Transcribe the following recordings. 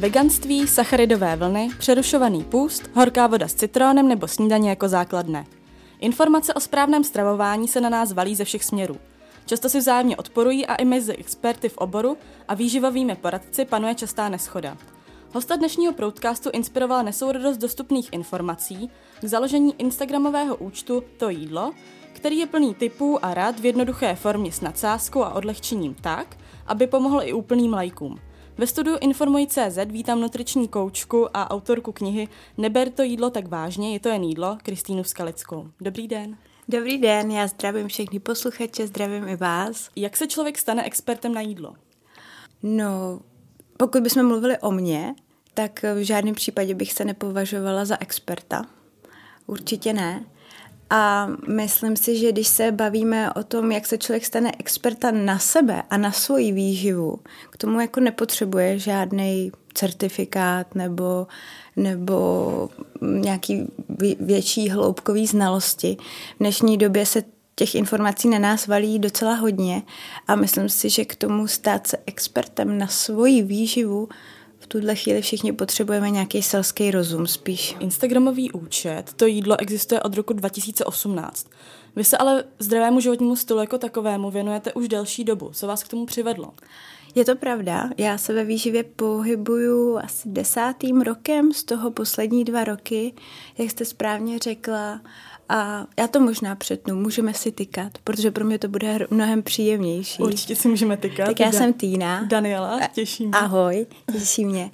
Veganství, sacharidové vlny, přerušovaný půst, horká voda s citrónem nebo snídaně jako základné. Informace o správném stravování se na nás valí ze všech směrů. Často si vzájemně odporují a i mezi experty v oboru a výživovými poradci panuje častá neschoda. Hosta dnešního proudcastu inspirovala nesourodost dostupných informací k založení instagramového účtu To jídlo, který je plný typů a rad v jednoduché formě s nadsázkou a odlehčením tak, aby pomohl i úplným lajkům. Ve studiu Informuj.cz vítám nutriční koučku a autorku knihy Neber to jídlo tak vážně, je to jen jídlo, Kristýnu Skalickou. Dobrý den. Dobrý den, já zdravím všechny posluchače, zdravím i vás. Jak se člověk stane expertem na jídlo? No, pokud bychom mluvili o mně, tak v žádném případě bych se nepovažovala za experta. Určitě ne. A myslím si, že když se bavíme o tom, jak se člověk stane experta na sebe a na svoji výživu, k tomu jako nepotřebuje žádný certifikát nebo, nebo nějaký větší hloubkový znalosti. V dnešní době se těch informací na nás valí docela hodně a myslím si, že k tomu stát se expertem na svoji výživu tuhle chvíli všichni potřebujeme nějaký selský rozum spíš. Instagramový účet, to jídlo existuje od roku 2018. Vy se ale zdravému životnímu stylu jako takovému věnujete už delší dobu. Co vás k tomu přivedlo? Je to pravda. Já se ve výživě pohybuju asi desátým rokem, z toho poslední dva roky, jak jste správně řekla, a já to možná přetnu, můžeme si tykat, protože pro mě to bude mnohem příjemnější. Určitě si můžeme tykat. Tak já da- jsem Týna. Daniela, těší mě. Ahoj, těší mě.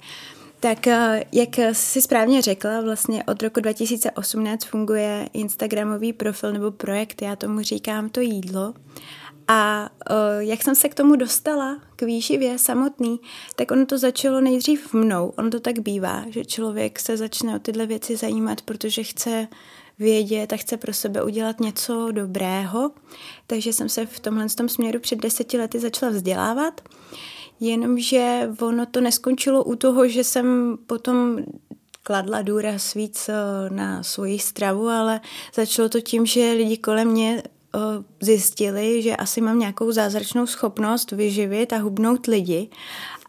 Tak eh, jak si správně řekla, vlastně od roku 2018 funguje Instagramový profil nebo projekt, já tomu říkám to jídlo. A uh, jak jsem se k tomu dostala, k výživě samotný, tak ono to začalo nejdřív mnou. Ono to tak bývá, že člověk se začne o tyhle věci zajímat, protože chce vědět a chce pro sebe udělat něco dobrého. Takže jsem se v tomhle tom směru před deseti lety začala vzdělávat. Jenomže ono to neskončilo u toho, že jsem potom kladla důraz víc eh, na svoji stravu, ale začalo to tím, že lidi kolem mě eh, zjistili, že asi mám nějakou zázračnou schopnost vyživit a hubnout lidi.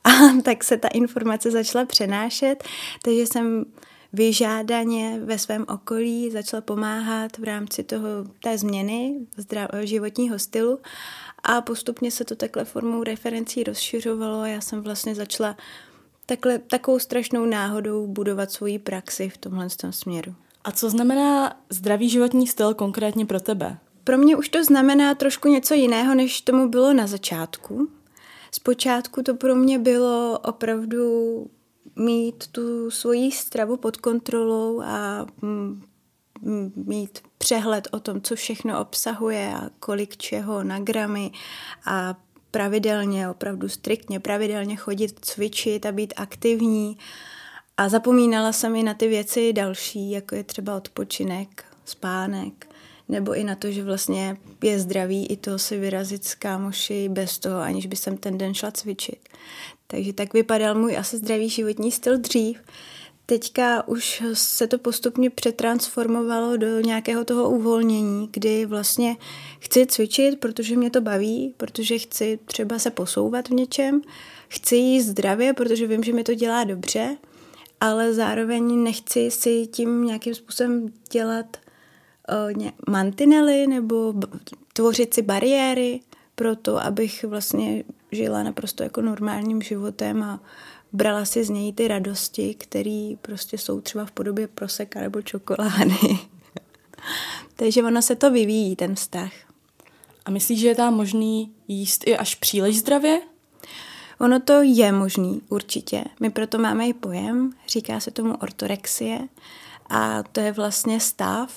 A tak se ta informace začala přenášet, takže jsem vyžádaně ve svém okolí začala pomáhat v rámci toho, té změny zdrav, životního stylu a postupně se to takhle formou referencí rozšiřovalo a já jsem vlastně začala takhle, takovou strašnou náhodou budovat svoji praxi v tomhle směru. A co znamená zdravý životní styl konkrétně pro tebe? Pro mě už to znamená trošku něco jiného, než tomu bylo na začátku. Zpočátku to pro mě bylo opravdu mít tu svoji stravu pod kontrolou a mm, mm, mít přehled o tom, co všechno obsahuje a kolik čeho na gramy a pravidelně, opravdu striktně pravidelně chodit cvičit a být aktivní. A zapomínala jsem i na ty věci další, jako je třeba odpočinek, spánek, nebo i na to, že vlastně je zdravý i to si vyrazit s kámoši bez toho, aniž by jsem ten den šla cvičit. Takže tak vypadal můj asi zdravý životní styl dřív. Teďka už se to postupně přetransformovalo do nějakého toho uvolnění, kdy vlastně chci cvičit, protože mě to baví, protože chci třeba se posouvat v něčem, chci jíst zdravě, protože vím, že mi to dělá dobře, ale zároveň nechci si tím nějakým způsobem dělat uh, mantinely nebo tvořit si bariéry pro to, abych vlastně žila naprosto jako normálním životem a brala si z něj ty radosti, které prostě jsou třeba v podobě proseka nebo čokolády. Takže ono se to vyvíjí, ten vztah. A myslíš, že je tam možný jíst i až příliš zdravě? Ono to je možný, určitě. My proto máme i pojem, říká se tomu ortorexie a to je vlastně stav.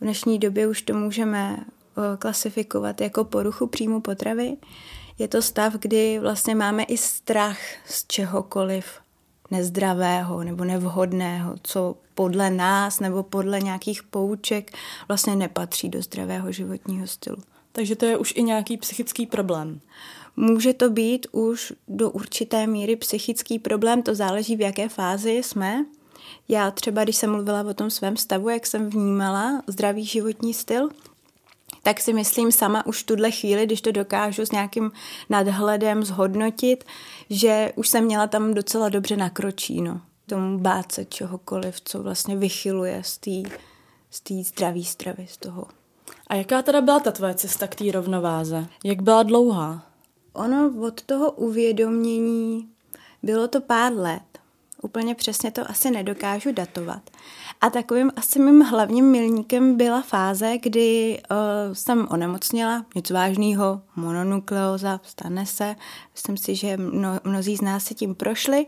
V dnešní době už to můžeme eh, klasifikovat jako poruchu příjmu potravy, je to stav, kdy vlastně máme i strach z čehokoliv nezdravého nebo nevhodného, co podle nás nebo podle nějakých pouček vlastně nepatří do zdravého životního stylu. Takže to je už i nějaký psychický problém. Může to být už do určité míry psychický problém, to záleží v jaké fázi jsme. Já třeba, když jsem mluvila o tom svém stavu, jak jsem vnímala zdravý životní styl, tak si myslím sama už tuhle chvíli, když to dokážu s nějakým nadhledem zhodnotit, že už jsem měla tam docela dobře nakročíno tomu bát se čehokoliv, co vlastně vychyluje z té z té zdraví stravy, z toho. A jaká teda byla ta tvoje cesta k té rovnováze? Jak byla dlouhá? Ono od toho uvědomění bylo to pár let. Úplně přesně to asi nedokážu datovat. A takovým asi mým hlavním milníkem byla fáze, kdy uh, jsem onemocněla, něco vážného, mononukleóza, stane se. Myslím si, že mno, mnozí z nás se tím prošli.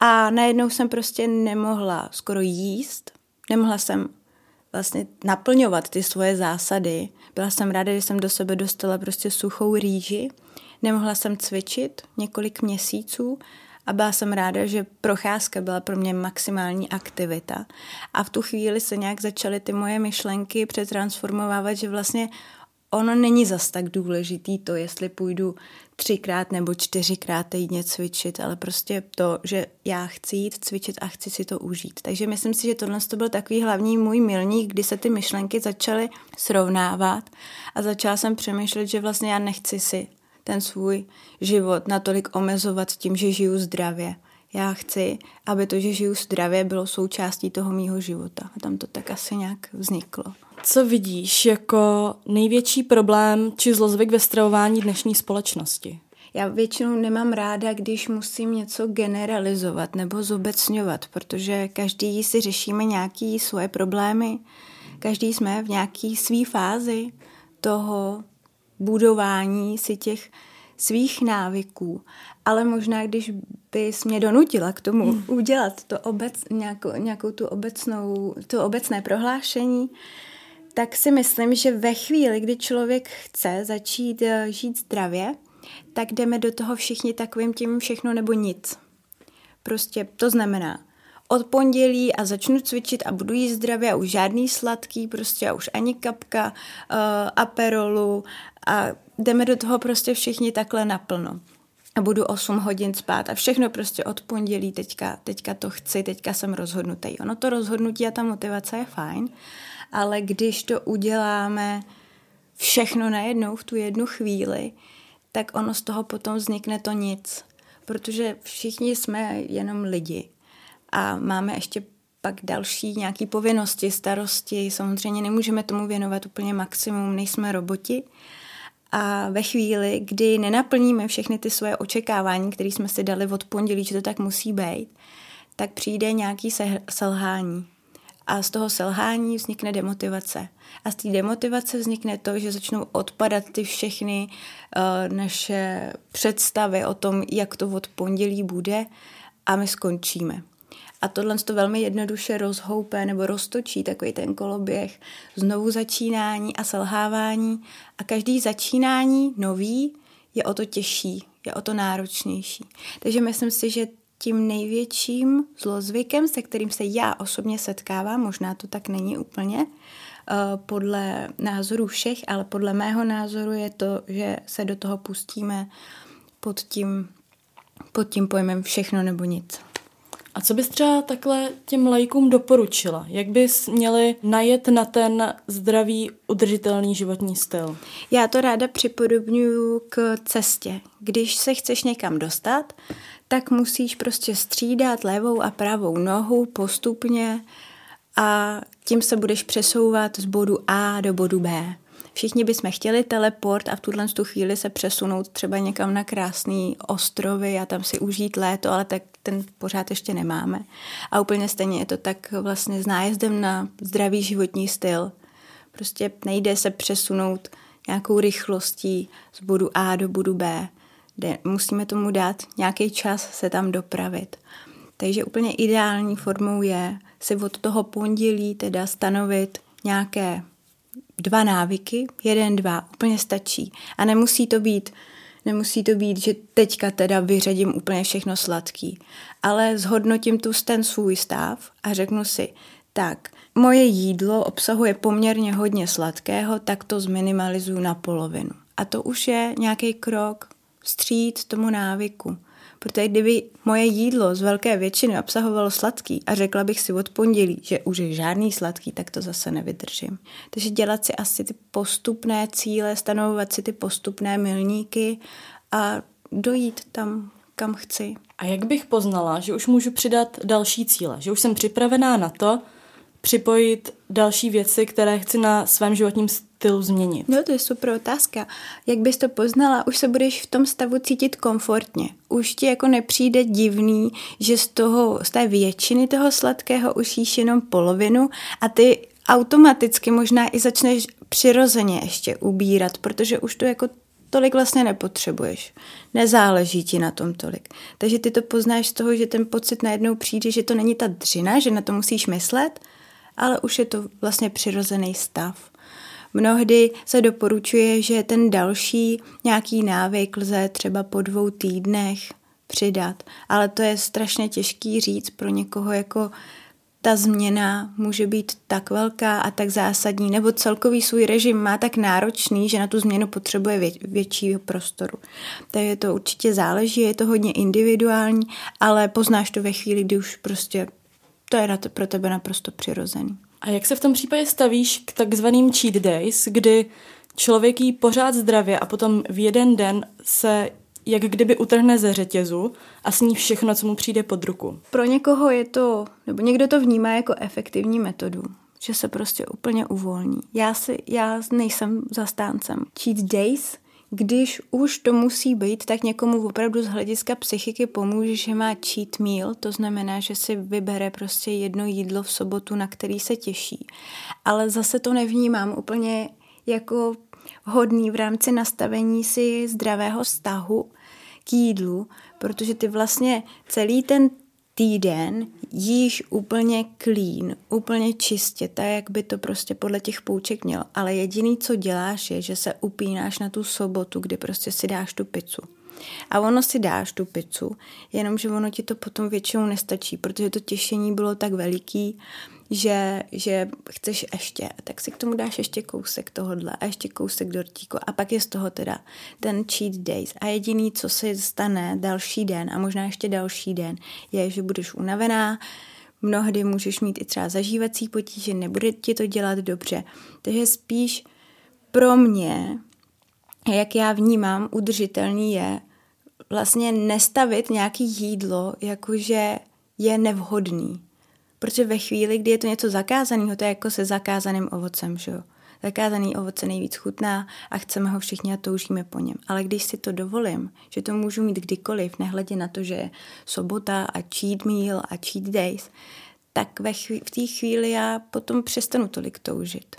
A najednou jsem prostě nemohla skoro jíst, nemohla jsem vlastně naplňovat ty svoje zásady. Byla jsem ráda, že jsem do sebe dostala prostě suchou rýži. Nemohla jsem cvičit několik měsíců a byla jsem ráda, že procházka byla pro mě maximální aktivita. A v tu chvíli se nějak začaly ty moje myšlenky přetransformovat, že vlastně ono není zas tak důležitý to, jestli půjdu třikrát nebo čtyřikrát týdně cvičit, ale prostě to, že já chci jít cvičit a chci si to užít. Takže myslím si, že tohle to byl takový hlavní můj milník, kdy se ty myšlenky začaly srovnávat a začala jsem přemýšlet, že vlastně já nechci si ten svůj život natolik omezovat tím, že žiju zdravě. Já chci, aby to, že žiju zdravě, bylo součástí toho mýho života. A tam to tak asi nějak vzniklo. Co vidíš jako největší problém či zlozvyk ve stravování dnešní společnosti? Já většinou nemám ráda, když musím něco generalizovat nebo zobecňovat, protože každý si řešíme nějaké svoje problémy, každý jsme v nějaké své fázi toho budování si těch svých návyků. Ale možná, když bys mě donutila k tomu hmm. udělat to obec, nějakou, nějakou tu obecnou, to obecné prohlášení, tak si myslím, že ve chvíli, kdy člověk chce začít eh, žít zdravě, tak jdeme do toho všichni takovým tím všechno nebo nic. Prostě to znamená, od pondělí a začnu cvičit a budu jíst zdravě a už žádný sladký, prostě a už ani kapka uh, aperolu a jdeme do toho prostě všichni takhle naplno. A budu 8 hodin spát a všechno prostě od pondělí teďka, teďka to chci, teďka jsem rozhodnutý. Ono to rozhodnutí a ta motivace je fajn, ale když to uděláme všechno najednou v tu jednu chvíli, tak ono z toho potom vznikne to nic. Protože všichni jsme jenom lidi a máme ještě pak další nějaké povinnosti, starosti. Samozřejmě nemůžeme tomu věnovat úplně maximum, nejsme roboti. A ve chvíli, kdy nenaplníme všechny ty svoje očekávání, které jsme si dali od pondělí, že to tak musí být, tak přijde nějaký selhání a z toho selhání vznikne demotivace. A z té demotivace vznikne to, že začnou odpadat ty všechny uh, naše představy o tom, jak to od pondělí bude a my skončíme. A tohle to velmi jednoduše rozhoupe nebo roztočí takový ten koloběh znovu začínání a selhávání. A každý začínání nový je o to těžší, je o to náročnější. Takže myslím si, že tím největším zlozvykem, se kterým se já osobně setkávám, možná to tak není úplně eh, podle názoru všech, ale podle mého názoru je to, že se do toho pustíme pod tím, pod tím pojmem všechno nebo nic. A co bys třeba takhle těm lajkům doporučila? Jak bys měli najet na ten zdravý, udržitelný životní styl? Já to ráda připodobňuju k cestě. Když se chceš někam dostat, tak musíš prostě střídat levou a pravou nohu postupně a tím se budeš přesouvat z bodu A do bodu B. Všichni bychom chtěli teleport a v tuhle tu chvíli se přesunout třeba někam na krásný ostrovy a tam si užít léto, ale tak ten pořád ještě nemáme. A úplně stejně je to tak vlastně s nájezdem na zdravý životní styl. Prostě nejde se přesunout nějakou rychlostí z bodu A do bodu B musíme tomu dát nějaký čas se tam dopravit. Takže úplně ideální formou je si od toho pondělí teda stanovit nějaké dva návyky, jeden, dva, úplně stačí. A nemusí to být, nemusí to být, že teďka teda vyřadím úplně všechno sladký, ale zhodnotím tu ten svůj stav a řeknu si, tak, moje jídlo obsahuje poměrně hodně sladkého, tak to zminimalizuju na polovinu. A to už je nějaký krok vstříc tomu návyku. Protože kdyby moje jídlo z velké většiny obsahovalo sladký a řekla bych si od pondělí, že už je žádný sladký, tak to zase nevydržím. Takže dělat si asi ty postupné cíle, stanovovat si ty postupné milníky a dojít tam, kam chci. A jak bych poznala, že už můžu přidat další cíle, že už jsem připravená na to, připojit další věci, které chci na svém životním stylu změnit? No, to je super otázka. Jak bys to poznala? Už se budeš v tom stavu cítit komfortně. Už ti jako nepřijde divný, že z toho, z té většiny toho sladkého už jíš jenom polovinu a ty automaticky možná i začneš přirozeně ještě ubírat, protože už to jako tolik vlastně nepotřebuješ. Nezáleží ti na tom tolik. Takže ty to poznáš z toho, že ten pocit najednou přijde, že to není ta dřina, že na to musíš myslet, ale už je to vlastně přirozený stav. Mnohdy se doporučuje, že ten další nějaký návyk lze třeba po dvou týdnech přidat, ale to je strašně těžký říct pro někoho jako ta změna může být tak velká a tak zásadní, nebo celkový svůj režim má tak náročný, že na tu změnu potřebuje vě- většího prostoru. Takže to určitě záleží, je to hodně individuální, ale poznáš to ve chvíli, kdy už prostě to je pro tebe naprosto přirozený. A jak se v tom případě stavíš k takzvaným cheat days, kdy člověk jí pořád zdravě a potom v jeden den se jak kdyby utrhne ze řetězu a sní všechno, co mu přijde pod ruku. Pro někoho je to, nebo někdo to vnímá jako efektivní metodu, že se prostě úplně uvolní. Já, si, já nejsem zastáncem cheat days, když už to musí být, tak někomu opravdu z hlediska psychiky pomůže, že má cheat meal, to znamená, že si vybere prostě jedno jídlo v sobotu, na který se těší. Ale zase to nevnímám úplně jako hodný v rámci nastavení si zdravého vztahu k jídlu, protože ty vlastně celý ten týden jíš úplně clean, úplně čistě, tak jak by to prostě podle těch pouček mělo. Ale jediný, co děláš, je, že se upínáš na tu sobotu, kdy prostě si dáš tu pizzu. A ono si dáš tu pizzu, jenomže ono ti to potom většinou nestačí, protože to těšení bylo tak veliký, že, že chceš ještě, tak si k tomu dáš ještě kousek tohodle a ještě kousek dortíku. A pak je z toho teda ten cheat days. A jediný, co se stane další den a možná ještě další den, je, že budeš unavená, mnohdy můžeš mít i třeba zažívací potíže, nebude ti to dělat dobře, takže spíš pro mě, jak já vnímám, udržitelný je vlastně nestavit nějaký jídlo, jakože je nevhodný. Protože ve chvíli, kdy je to něco zakázaného, to je jako se zakázaným ovocem, že jo? Zakázaný ovoce nejvíc chutná a chceme ho všichni a toužíme po něm. Ale když si to dovolím, že to můžu mít kdykoliv, nehledě na to, že je sobota a cheat meal a cheat days, tak ve chví- v té chvíli já potom přestanu tolik toužit.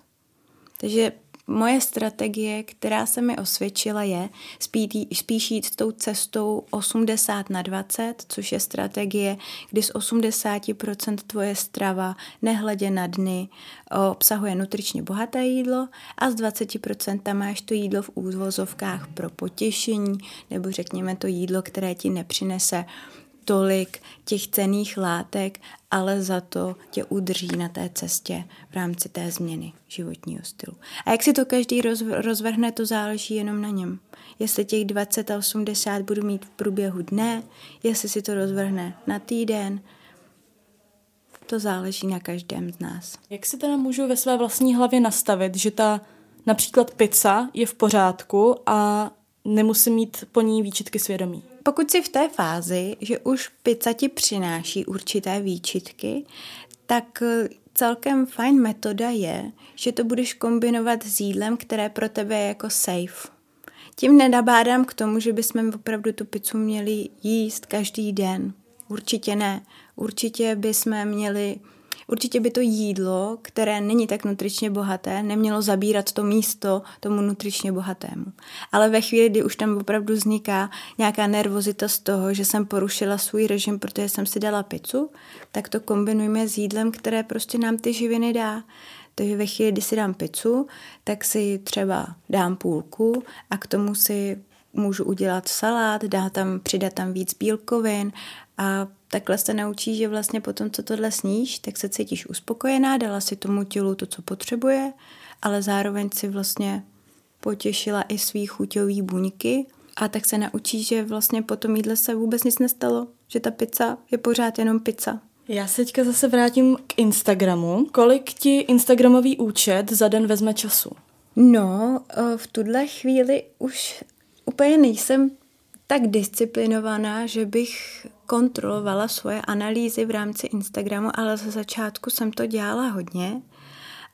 Takže Moje strategie, která se mi osvědčila, je spíš jít tou cestou 80 na 20, což je strategie, kdy z 80% tvoje strava, nehledě na dny, obsahuje nutričně bohaté jídlo a z 20% tam máš to jídlo v úvozovkách pro potěšení, nebo řekněme to jídlo, které ti nepřinese tolik těch cených látek, ale za to tě udrží na té cestě v rámci té změny životního stylu. A jak si to každý rozvrhne, to záleží jenom na něm. Jestli těch 20 a 80 budu mít v průběhu dne, jestli si to rozvrhne na týden, to záleží na každém z nás. Jak si teda můžu ve své vlastní hlavě nastavit, že ta například pizza je v pořádku a nemusím mít po ní výčitky svědomí? Pokud jsi v té fázi, že už pizza ti přináší určité výčitky, tak eh, celkem fajn metoda je, že to budeš kombinovat s jídlem, které pro tebe je jako safe. Tím nedabádám k tomu, že bychom opravdu tu pizzu měli jíst každý den. Určitě ne. Určitě bychom měli Určitě by to jídlo, které není tak nutričně bohaté, nemělo zabírat to místo tomu nutričně bohatému. Ale ve chvíli, kdy už tam opravdu vzniká nějaká nervozita z toho, že jsem porušila svůj režim, protože jsem si dala pizzu, tak to kombinujeme s jídlem, které prostě nám ty živiny dá. Takže ve chvíli, kdy si dám pizzu, tak si třeba dám půlku a k tomu si můžu udělat salát, dá tam, přidat tam víc bílkovin a takhle se naučí, že vlastně potom, co tohle sníš, tak se cítíš uspokojená, dala si tomu tělu to, co potřebuje, ale zároveň si vlastně potěšila i svý chuťový buňky A tak se naučí, že vlastně po tom jídle se vůbec nic nestalo, že ta pizza je pořád jenom pizza. Já se teďka zase vrátím k Instagramu. Kolik ti Instagramový účet za den vezme času? No, eh, v tuhle chvíli už úplně nejsem tak disciplinovaná, že bych kontrolovala svoje analýzy v rámci Instagramu, ale za začátku jsem to dělala hodně.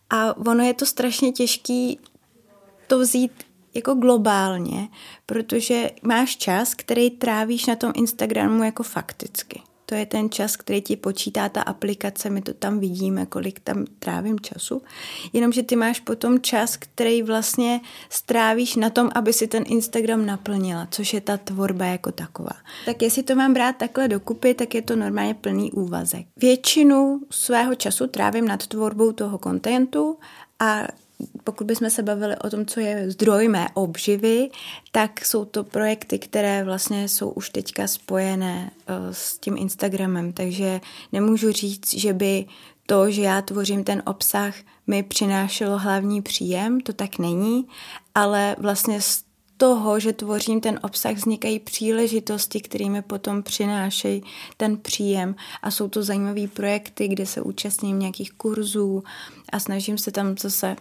A ono je to strašně těžký to vzít jako globálně, protože máš čas, který trávíš na tom Instagramu jako fakticky. To je ten čas, který ti počítá ta aplikace, my to tam vidíme, kolik tam trávím času. Jenomže ty máš potom čas, který vlastně strávíš na tom, aby si ten Instagram naplnila, což je ta tvorba jako taková. Tak jestli to mám brát takhle dokupy, tak je to normálně plný úvazek. Většinu svého času trávím nad tvorbou toho kontentu a pokud bychom se bavili o tom, co je zdroj mé obživy, tak jsou to projekty, které vlastně jsou už teďka spojené eh, s tím Instagramem, takže nemůžu říct, že by to, že já tvořím ten obsah, mi přinášelo hlavní příjem, to tak není, ale vlastně z toho, že tvořím ten obsah, vznikají příležitosti, kterými potom přinášejí ten příjem. A jsou to zajímavé projekty, kde se účastním nějakých kurzů a snažím se tam zase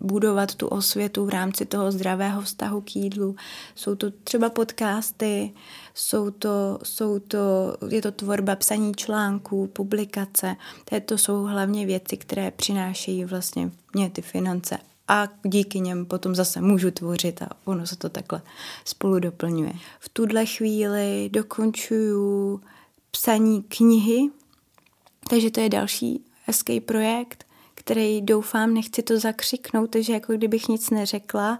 budovat tu osvětu v rámci toho zdravého vztahu k jídlu. Jsou to třeba podcasty, jsou to, jsou to, je to tvorba psaní článků, publikace. To jsou hlavně věci, které přinášejí vlastně mě ty finance a díky něm potom zase můžu tvořit a ono se to takhle spolu doplňuje. V tuhle chvíli dokončuju psaní knihy, takže to je další hezký projekt který doufám, nechci to zakřiknout, takže jako kdybych nic neřekla,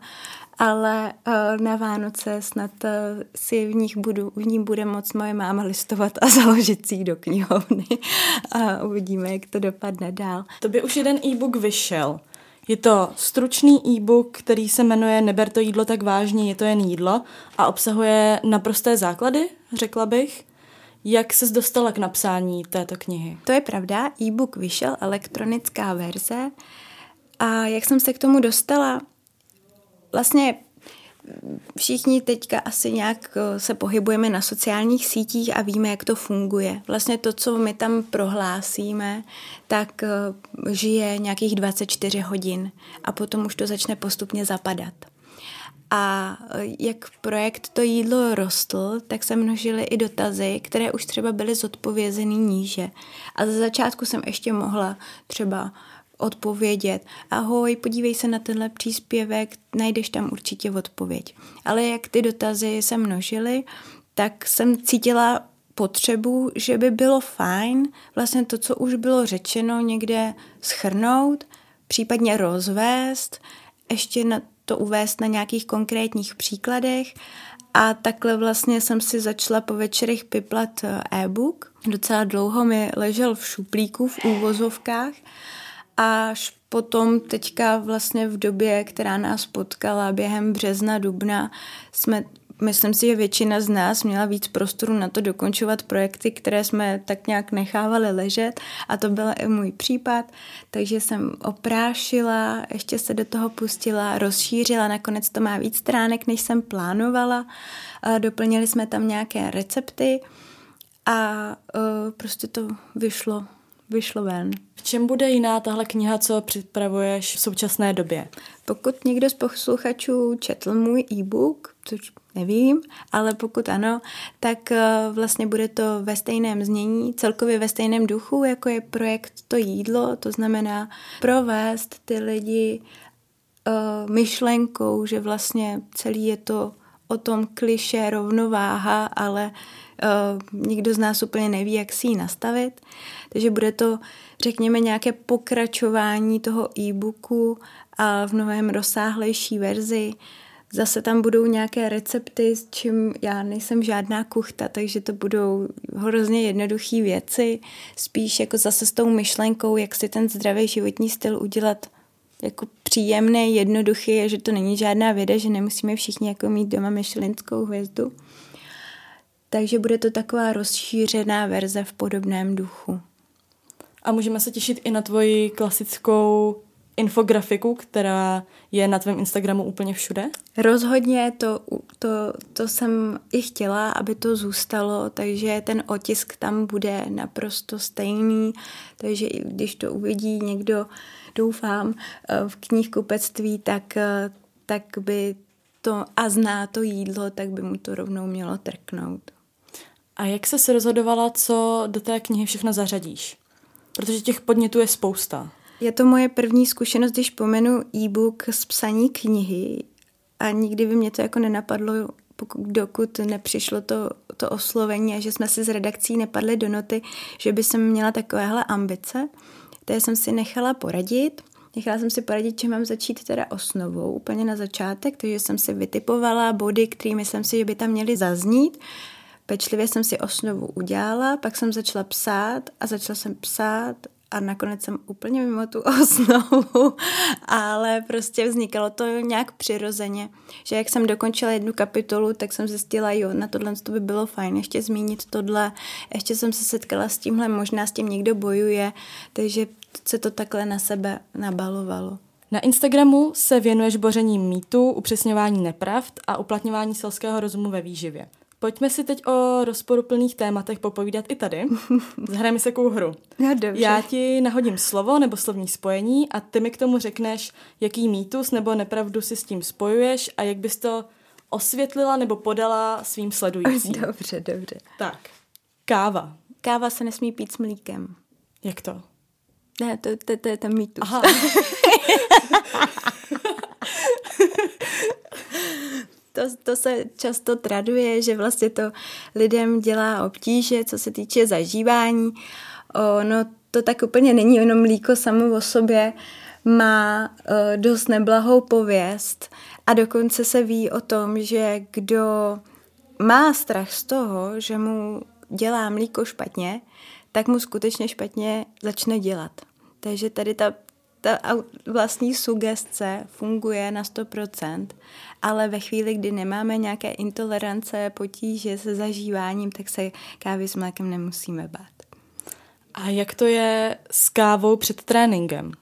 ale uh, na Vánoce snad uh, si v, nich budu, v ní bude moc moje máma listovat a založit si do knihovny a uvidíme, jak to dopadne dál. To by už jeden e-book vyšel. Je to stručný e-book, který se jmenuje Neber to jídlo tak vážně, je to jen jídlo a obsahuje naprosté základy, řekla bych. Jak ses dostala k napsání této knihy? To je pravda, e-book vyšel, elektronická verze. A jak jsem se k tomu dostala? Vlastně všichni teďka asi nějak eh, se pohybujeme na sociálních sítích a víme, jak to funguje. Vlastně to, co my tam prohlásíme, tak eh, žije nějakých 24 hodin a potom už to začne postupně zapadat. A e, jak projekt to jídlo rostl, tak se množily i dotazy, které už třeba byly zodpovězeny níže. A za začátku jsem ještě mohla třeba odpovědět. Ahoj, podívej se na tenhle příspěvek, najdeš tam určitě odpověď. Ale jak ty dotazy se množily, tak jsem cítila potřebu, že by bylo fajn vlastně to, co už bylo řečeno, někde schrnout, případně rozvést, ještě na to uvést na nějakých konkrétních příkladech a takhle vlastně jsem si začala po večerech piplat eh, e-book. Docela dlouho mi ležel v šuplíku, v úvozovkách. Až potom teďka vlastně v době, která nás potkala během března, dubna, jsme myslím si, že většina z nás měla víc prostoru na to dokončovat projekty, které jsme tak nějak nechávali ležet. A to byl i můj případ, takže jsem oprášila, ještě se do toho pustila, rozšířila, nakonec to má víc stránek, než jsem plánovala, doplnili jsme tam nějaké recepty. A uh, prostě to vyšlo vyšlo ven. V čem bude jiná tahle kniha, co připravuješ v současné době? Pokud někdo z posluchačů četl můj e-book, což nevím, ale pokud ano, tak eh, vlastně bude to ve stejném znění, celkově ve stejném duchu, jako je projekt To jídlo, to znamená provést ty lidi uh, myšlenkou, že vlastně celý je to o tom kliše rovnováha, ale nikdo z nás úplně neví, jak si ji nastavit. Takže bude to, řekněme, nějaké pokračování toho e-booku a v mnohem rozsáhlejší verzi. Zase tam budou nějaké recepty, s čím já nejsem žádná kuchta, takže to budou hrozně jednoduché věci, spíš jako zase s tou myšlenkou, jak si ten zdravý životní styl udělat jako příjemný, jednoduchý, je, že to není žádná věda, že nemusíme všichni jako mít doma myšlinskou hvězdu. Takže bude to taková rozšířená verze v podobném duchu. A můžeme se těšit i na tvoji klasickou infografiku, která je na tvém Instagramu úplně všude? Rozhodně to, to, to jsem i chtěla, aby to zůstalo, takže ten otisk tam bude naprosto stejný, takže i když to uvidí někdo, doufám, eh, v knihkupectví, tak, eh, tak by to a zná to jídlo, tak by mu to rovnou mělo trknout. A jak se si rozhodovala, co do té knihy všechno zařadíš? Protože těch podnětů je spousta. Je to moje první zkušenost, když pomenu e-book z psaní knihy a nikdy by mě to jako nenapadlo, pokud, dokud nepřišlo to, to oslovení a že jsme si z redakcí nepadli do noty, že by jsem měla takovéhle ambice. Takže jsem si nechala poradit. Nechala jsem si poradit, že mám začít teda osnovou úplně na začátek, takže jsem si vytipovala body, kterými jsem si, že by tam měly zaznít. Pečlivě jsem si osnovu udělala, pak jsem začala psát a začala jsem psát a nakonec jsem úplně mimo tu osnovu, ale prostě vznikalo to nějak přirozeně, že jak jsem dokončila jednu kapitolu, tak jsem zjistila, jo, na tohle to by bylo fajn ještě zmínit tohle, ještě jsem se setkala s tímhle, možná s tím někdo bojuje, takže se to takhle na sebe nabalovalo. Na Instagramu se věnuješ boření mýtů, upřesňování nepravd a uplatňování selského rozumu ve výživě. Pojďme si teď o rozporuplných tématech popovídat i tady. Zahrajeme se kou hru. No, dobře. Já ti nahodím slovo nebo slovní spojení a ty mi k tomu řekneš, jaký mýtus nebo nepravdu si s tím spojuješ a jak bys to osvětlila nebo podala svým sledujícím. Dobře, dobře. Tak, káva. Káva se nesmí pít s mlíkem. Jak to? Ne, to, to, to je ten mýtus. Aha. to, to se často traduje, že vlastně to lidem dělá obtíže, co se týče zažívání. No to tak úplně není, jenom mlíko samo o sobě má dost neblahou pověst a dokonce se ví o tom, že kdo má strach z toho, že mu dělá mlíko špatně, tak mu skutečně špatně začne dělat. Takže tady ta ta vlastní sugestce funguje na 100%, ale ve chvíli, kdy nemáme nějaké intolerance, potíže se zažíváním, tak se kávy s mlékem nemusíme bát. A jak to je s kávou před tréninkem?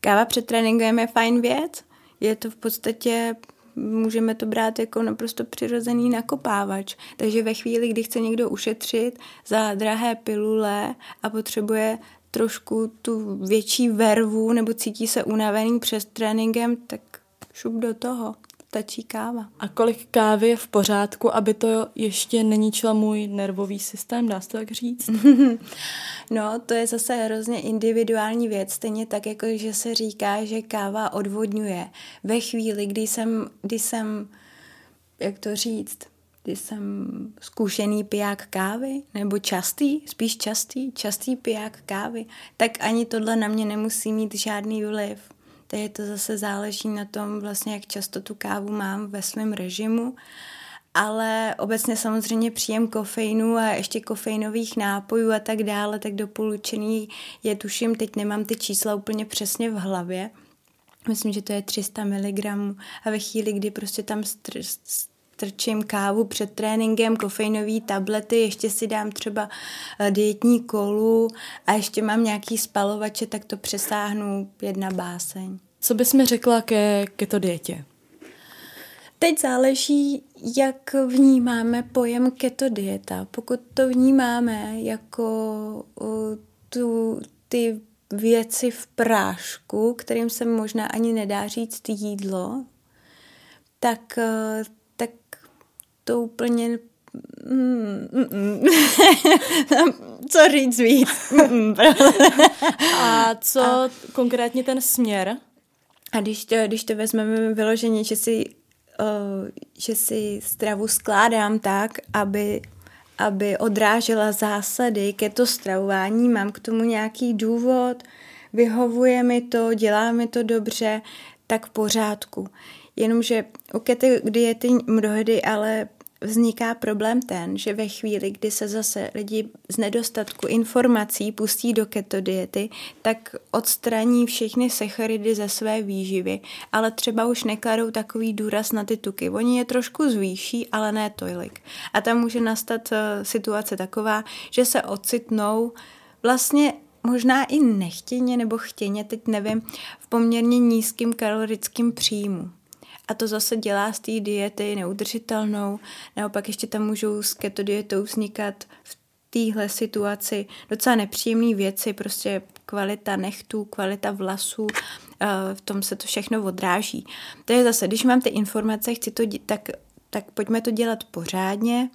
Káva před tréninkem je fajn věc. Je to v podstatě můžeme to brát jako naprosto přirozený nakopávač. Takže ve chvíli, kdy chce někdo ušetřit za drahé pilule a potřebuje trošku tu větší vervu nebo cítí se unavený před tréninkem, tak šup do toho. Stačí káva. A kolik kávy je v pořádku, aby to ještě neníčilo můj nervový systém, dá se tak říct? no, to je zase hrozně individuální věc, stejně tak, jako že se říká, že káva odvodňuje. Ve chvíli, kdy jsem, kdy jsem jak to říct, když jsem zkušený piják kávy, nebo častý, spíš častý, častý piják kávy, tak ani tohle na mě nemusí mít žádný vliv. Takže to zase záleží na tom, vlastně, jak často tu kávu mám ve svém režimu. Ale obecně samozřejmě příjem kofeinu a ještě kofeinových nápojů a tak dále, tak doporučený je, tuším, teď nemám ty čísla úplně přesně v hlavě, myslím, že to je 300 mg a ve chvíli, kdy prostě tam strčím kávu před tréninkem, kofeinové tablety, ještě si dám třeba eh, dietní kolu a ještě mám nějaký spalovače, tak to přesáhnu jedna báseň. Co bys mi řekla ke keto dietě? Teď záleží, jak vnímáme pojem keto dieta. Pokud to vnímáme jako uh, tu, ty věci v prášku, kterým se možná ani nedá říct jídlo, tak uh, to úplně mm, mm, mm. co říct víc. a co a, konkrétně ten směr? A když to, když to vezmeme vyloženě, že si, uh, že si stravu skládám tak, aby, aby odrážela zásady ke to stravování, mám k tomu nějaký důvod, vyhovuje mi to, dělá mi to dobře, tak v pořádku. Jenomže u kety diety mnohdy ale vzniká problém ten, že ve chvíli, kdy se zase lidi z nedostatku informací pustí do keto diety, tak odstraní všechny sacharidy ze své výživy, ale třeba už nekladou takový důraz na ty tuky. Oni je trošku zvýší, ale ne tolik. A tam může nastat uh, situace taková, že se ocitnou vlastně možná i nechtěně nebo chtěně, teď nevím, v poměrně nízkým kalorickým příjmu. A to zase dělá z té diety neudržitelnou. Naopak ještě tam můžou s keto dietou vznikat v téhle situaci docela nepříjemné věci, prostě kvalita nechtů, kvalita vlasů, eh, v tom se to všechno odráží. To je zase, když mám ty informace, chci to, tak, tak pojďme to dělat pořádně,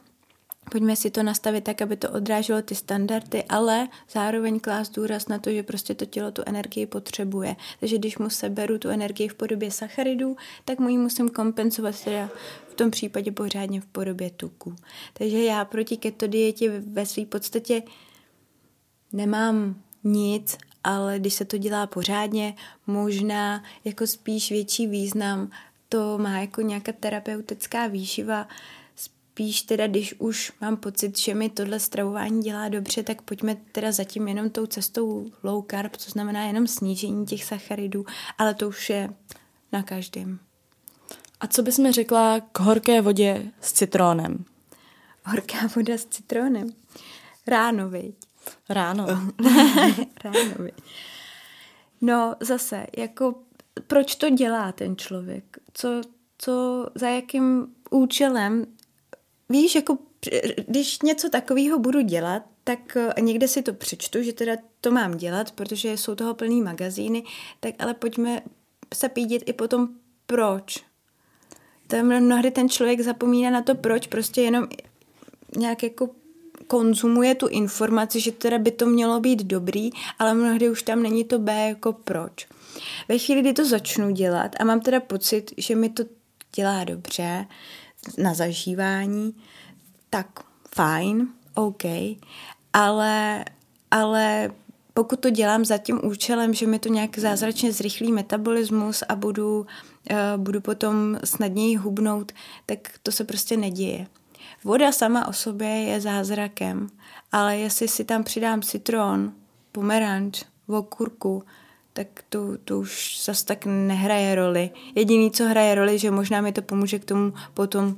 Pojďme si to nastavit tak, aby to odráželo ty standardy, ale zároveň klást důraz na to, že prostě to tělo tu energii potřebuje. Takže když mu seberu tu energii v podobě sacharidů, tak mu ji musím kompenzovat teda v tom případě pořádně v podobě tuku. Takže já proti keto dietě ve své podstatě nemám nic, ale když se to dělá pořádně, možná jako spíš větší význam to má jako nějaká terapeutická výživa, spíš teda, když už mám pocit, že mi tohle stravování dělá dobře, tak pojďme teda zatím jenom tou cestou low carb, to znamená jenom snížení těch sacharidů, ale to už je na každém. A co bys mi řekla k horké vodě s citrónem? Horká voda s citrónem? Ráno, viď? Ráno. Ráno, viď? No zase, jako proč to dělá ten člověk? Co, co, za jakým účelem víš, jako když něco takového budu dělat, tak eh, někde si to přečtu, že teda to mám dělat, protože jsou toho plný magazíny, tak ale pojďme se pídit i potom proč. Tam mnohdy ten člověk zapomíná na to proč, prostě jenom nějak jako konzumuje tu informaci, že teda by to mělo být dobrý, ale mnohdy už tam není to B jako proč. Ve chvíli, kdy to začnu dělat a mám teda pocit, že mi to dělá dobře, na zažívání, tak fajn, OK, ale, ale pokud to dělám za tím účelem, že mi to nějak zázračně zrychlí metabolismus a budu, uh, budu potom snadněji hubnout, tak to se prostě neděje. Voda sama o sobě je zázrakem, ale jestli si tam přidám citron, pomeranč, okurku, tak to, to už zas tak nehraje roli. Jediný, co hraje roli, že možná mi to pomůže k tomu potom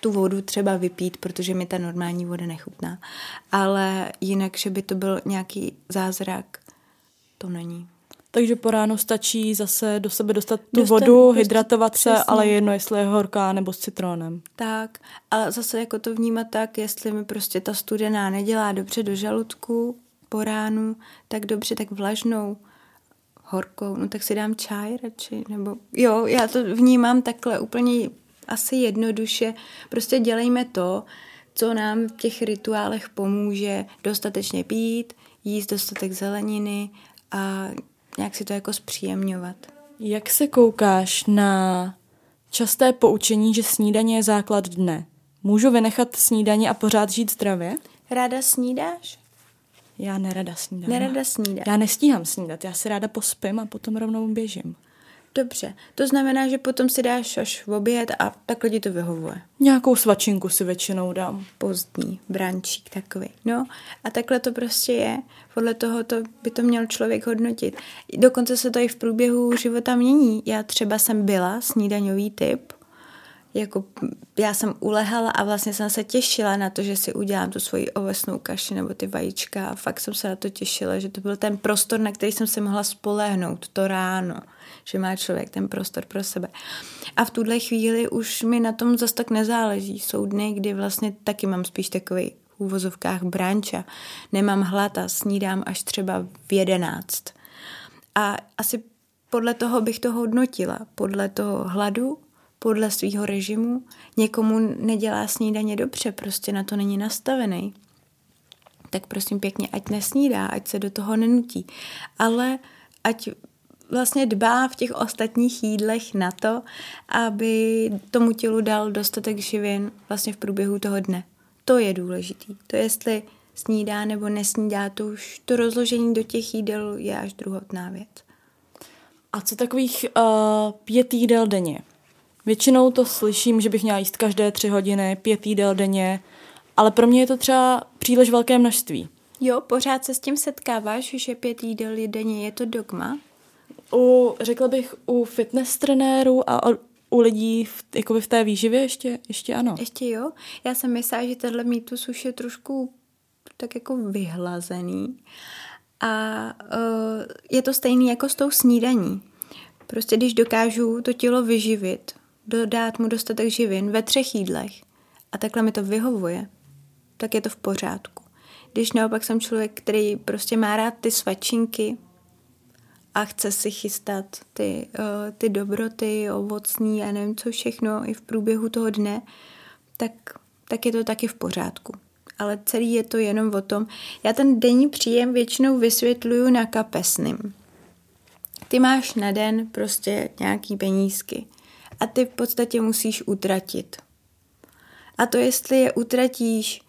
tu vodu třeba vypít, protože mi ta normální voda nechutná. Ale jinak, že by to byl nějaký zázrak, to není. Takže po ránu stačí zase do sebe dostat tu dostat, vodu, dostat, hydratovat se, přesně. ale jedno, jestli je horká nebo s citrónem. Tak, ale zase jako to vnímat tak, jestli mi prostě ta studená nedělá dobře do žaludku po ránu, tak dobře, tak vlažnou horkou, no tak si dám čaj radši, nebo jo, já to vnímám takhle úplně asi jednoduše. Prostě dělejme to, co nám v těch rituálech pomůže dostatečně pít, jíst dostatek zeleniny a nějak si to jako zpříjemňovat. Jak se koukáš na časté poučení, že snídaně je základ dne? Můžu vynechat snídaně a pořád žít zdravě? Ráda snídáš? Já nerada snídám. Nerada snídám. Já nestíhám snídat, já si ráda pospím a potom rovnou běžím. Dobře, to znamená, že potom si dáš až v oběd a takhle ti to vyhovuje. Nějakou svačinku si většinou dám. Pozdní, brančík takový. No a takhle to prostě je. Podle toho to by to měl člověk hodnotit. Dokonce se to i v průběhu života mění. Já třeba jsem byla snídaňový typ, jako já jsem ulehala a vlastně jsem se těšila na to, že si udělám tu svoji ovesnou kaši nebo ty vajíčka a fakt jsem se na to těšila, že to byl ten prostor, na který jsem se mohla spolehnout to ráno, že má člověk ten prostor pro sebe. A v tuhle chvíli už mi na tom zase tak nezáleží. Jsou dny, kdy vlastně taky mám spíš takový v úvozovkách branča. Nemám hlad a snídám až třeba v jedenáct. A asi podle toho bych to hodnotila. Podle toho hladu, podle svého režimu. Někomu nedělá snídaně dobře, prostě na to není nastavený. Tak prosím pěkně, ať nesnídá, ať se do toho nenutí. Ale ať vlastně dbá v těch ostatních jídlech na to, aby tomu tělu dal dostatek živin vlastně v průběhu toho dne. To je důležitý. To jestli snídá nebo nesnídá, to už to rozložení do těch jídel je až druhotná věc. A co takových uh, pět jídel denně? Většinou to slyším, že bych měla jíst každé tři hodiny, pět jídel denně, ale pro mě je to třeba příliš velké množství. Jo, pořád se s tím setkáváš, že pět jídel denně je to dogma? U, řekla bych, u fitness trenérů a u lidí v, jakoby v té výživě ještě, ještě ano. Ještě jo? Já jsem myslela, že tenhle mýtus už je trošku tak jako vyhlazený. A uh, je to stejný jako s tou snídaní. Prostě když dokážu to tělo vyživit, dodat mu dostatek živin ve třech jídlech a takhle mi to vyhovuje, tak je to v pořádku. Když naopak jsem člověk, který prostě má rád ty svačinky a chce si chystat ty, uh, ty dobroty, ovocní a nevím co všechno i v průběhu toho dne, tak, tak je to taky v pořádku. Ale celý je to jenom o tom, já ten denní příjem většinou vysvětluju na kapesným. Ty máš na den prostě nějaký penízky a ty v podstatě musíš utratit. A to, jestli je utratíš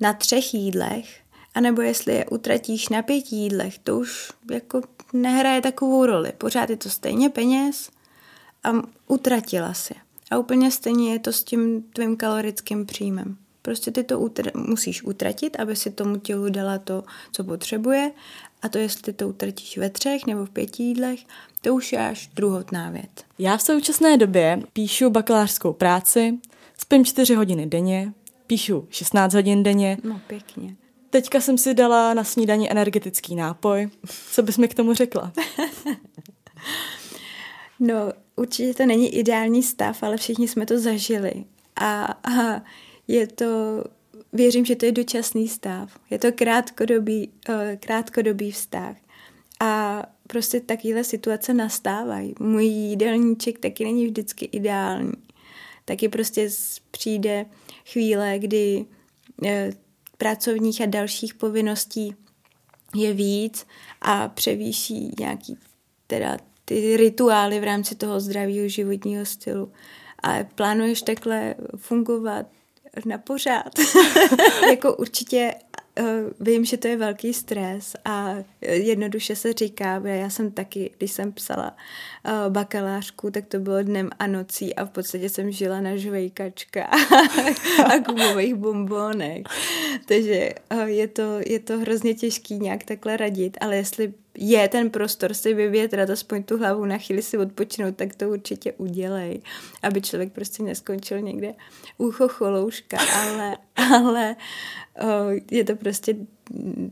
na třech jídlech, anebo jestli je utratíš na pěti jídlech, to už jako nehraje takovou roli. Pořád je to stejně peněz a utratila si. A úplně stejně je to s tím tvým kalorickým příjmem. Prostě ty to utr- musíš utratit, aby si tomu tělu dala to, co potřebuje. A to, jestli to utratíš ve třech nebo v pěti jídlech, to už je až druhotná věc. Já v současné době píšu bakalářskou práci, spím čtyři hodiny denně, píšu 16 hodin denně. No pěkně. Teďka jsem si dala na snídani energetický nápoj. Co bys mi k tomu řekla? no, určitě to není ideální stav, ale všichni jsme to zažili. A, a je to, věřím, že to je dočasný stav. Je to krátkodobý, uh, krátkodobý vztah. A prostě takovéhle situace nastávají. Můj jídelníček taky není vždycky ideální. Taky prostě přijde chvíle, kdy uh, pracovních a dalších povinností je víc a převýší nějaký teda ty rituály v rámci toho zdravého životního stylu. A plánuješ takhle fungovat na pořád. jako určitě uh, vím, že to je velký stres a jednoduše se říká, já jsem taky, když jsem psala uh, bakalářku, tak to bylo dnem a nocí a v podstatě jsem žila na žvejkačka a gumových bombónek. Takže uh, je, to, je to hrozně těžký nějak takhle radit, ale jestli je ten prostor si vyvětrat, aspoň tu hlavu na chvíli si odpočinout, tak to určitě udělej, aby člověk prostě neskončil někde u chocholouška, ale, ale o, je to prostě,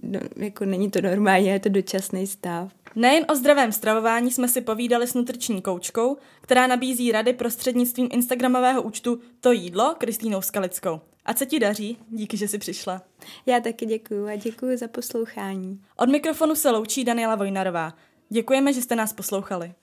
no, jako není to normální, je to dočasný stav. Nejen o zdravém stravování jsme si povídali s nutriční koučkou, která nabízí rady prostřednictvím instagramového účtu To jídlo Kristýnou Skalickou. A co ti daří? Díky, že jsi přišla. Já taky děkuji a děkuji za poslouchání. Od mikrofonu se loučí Daniela Vojnarová. Děkujeme, že jste nás poslouchali.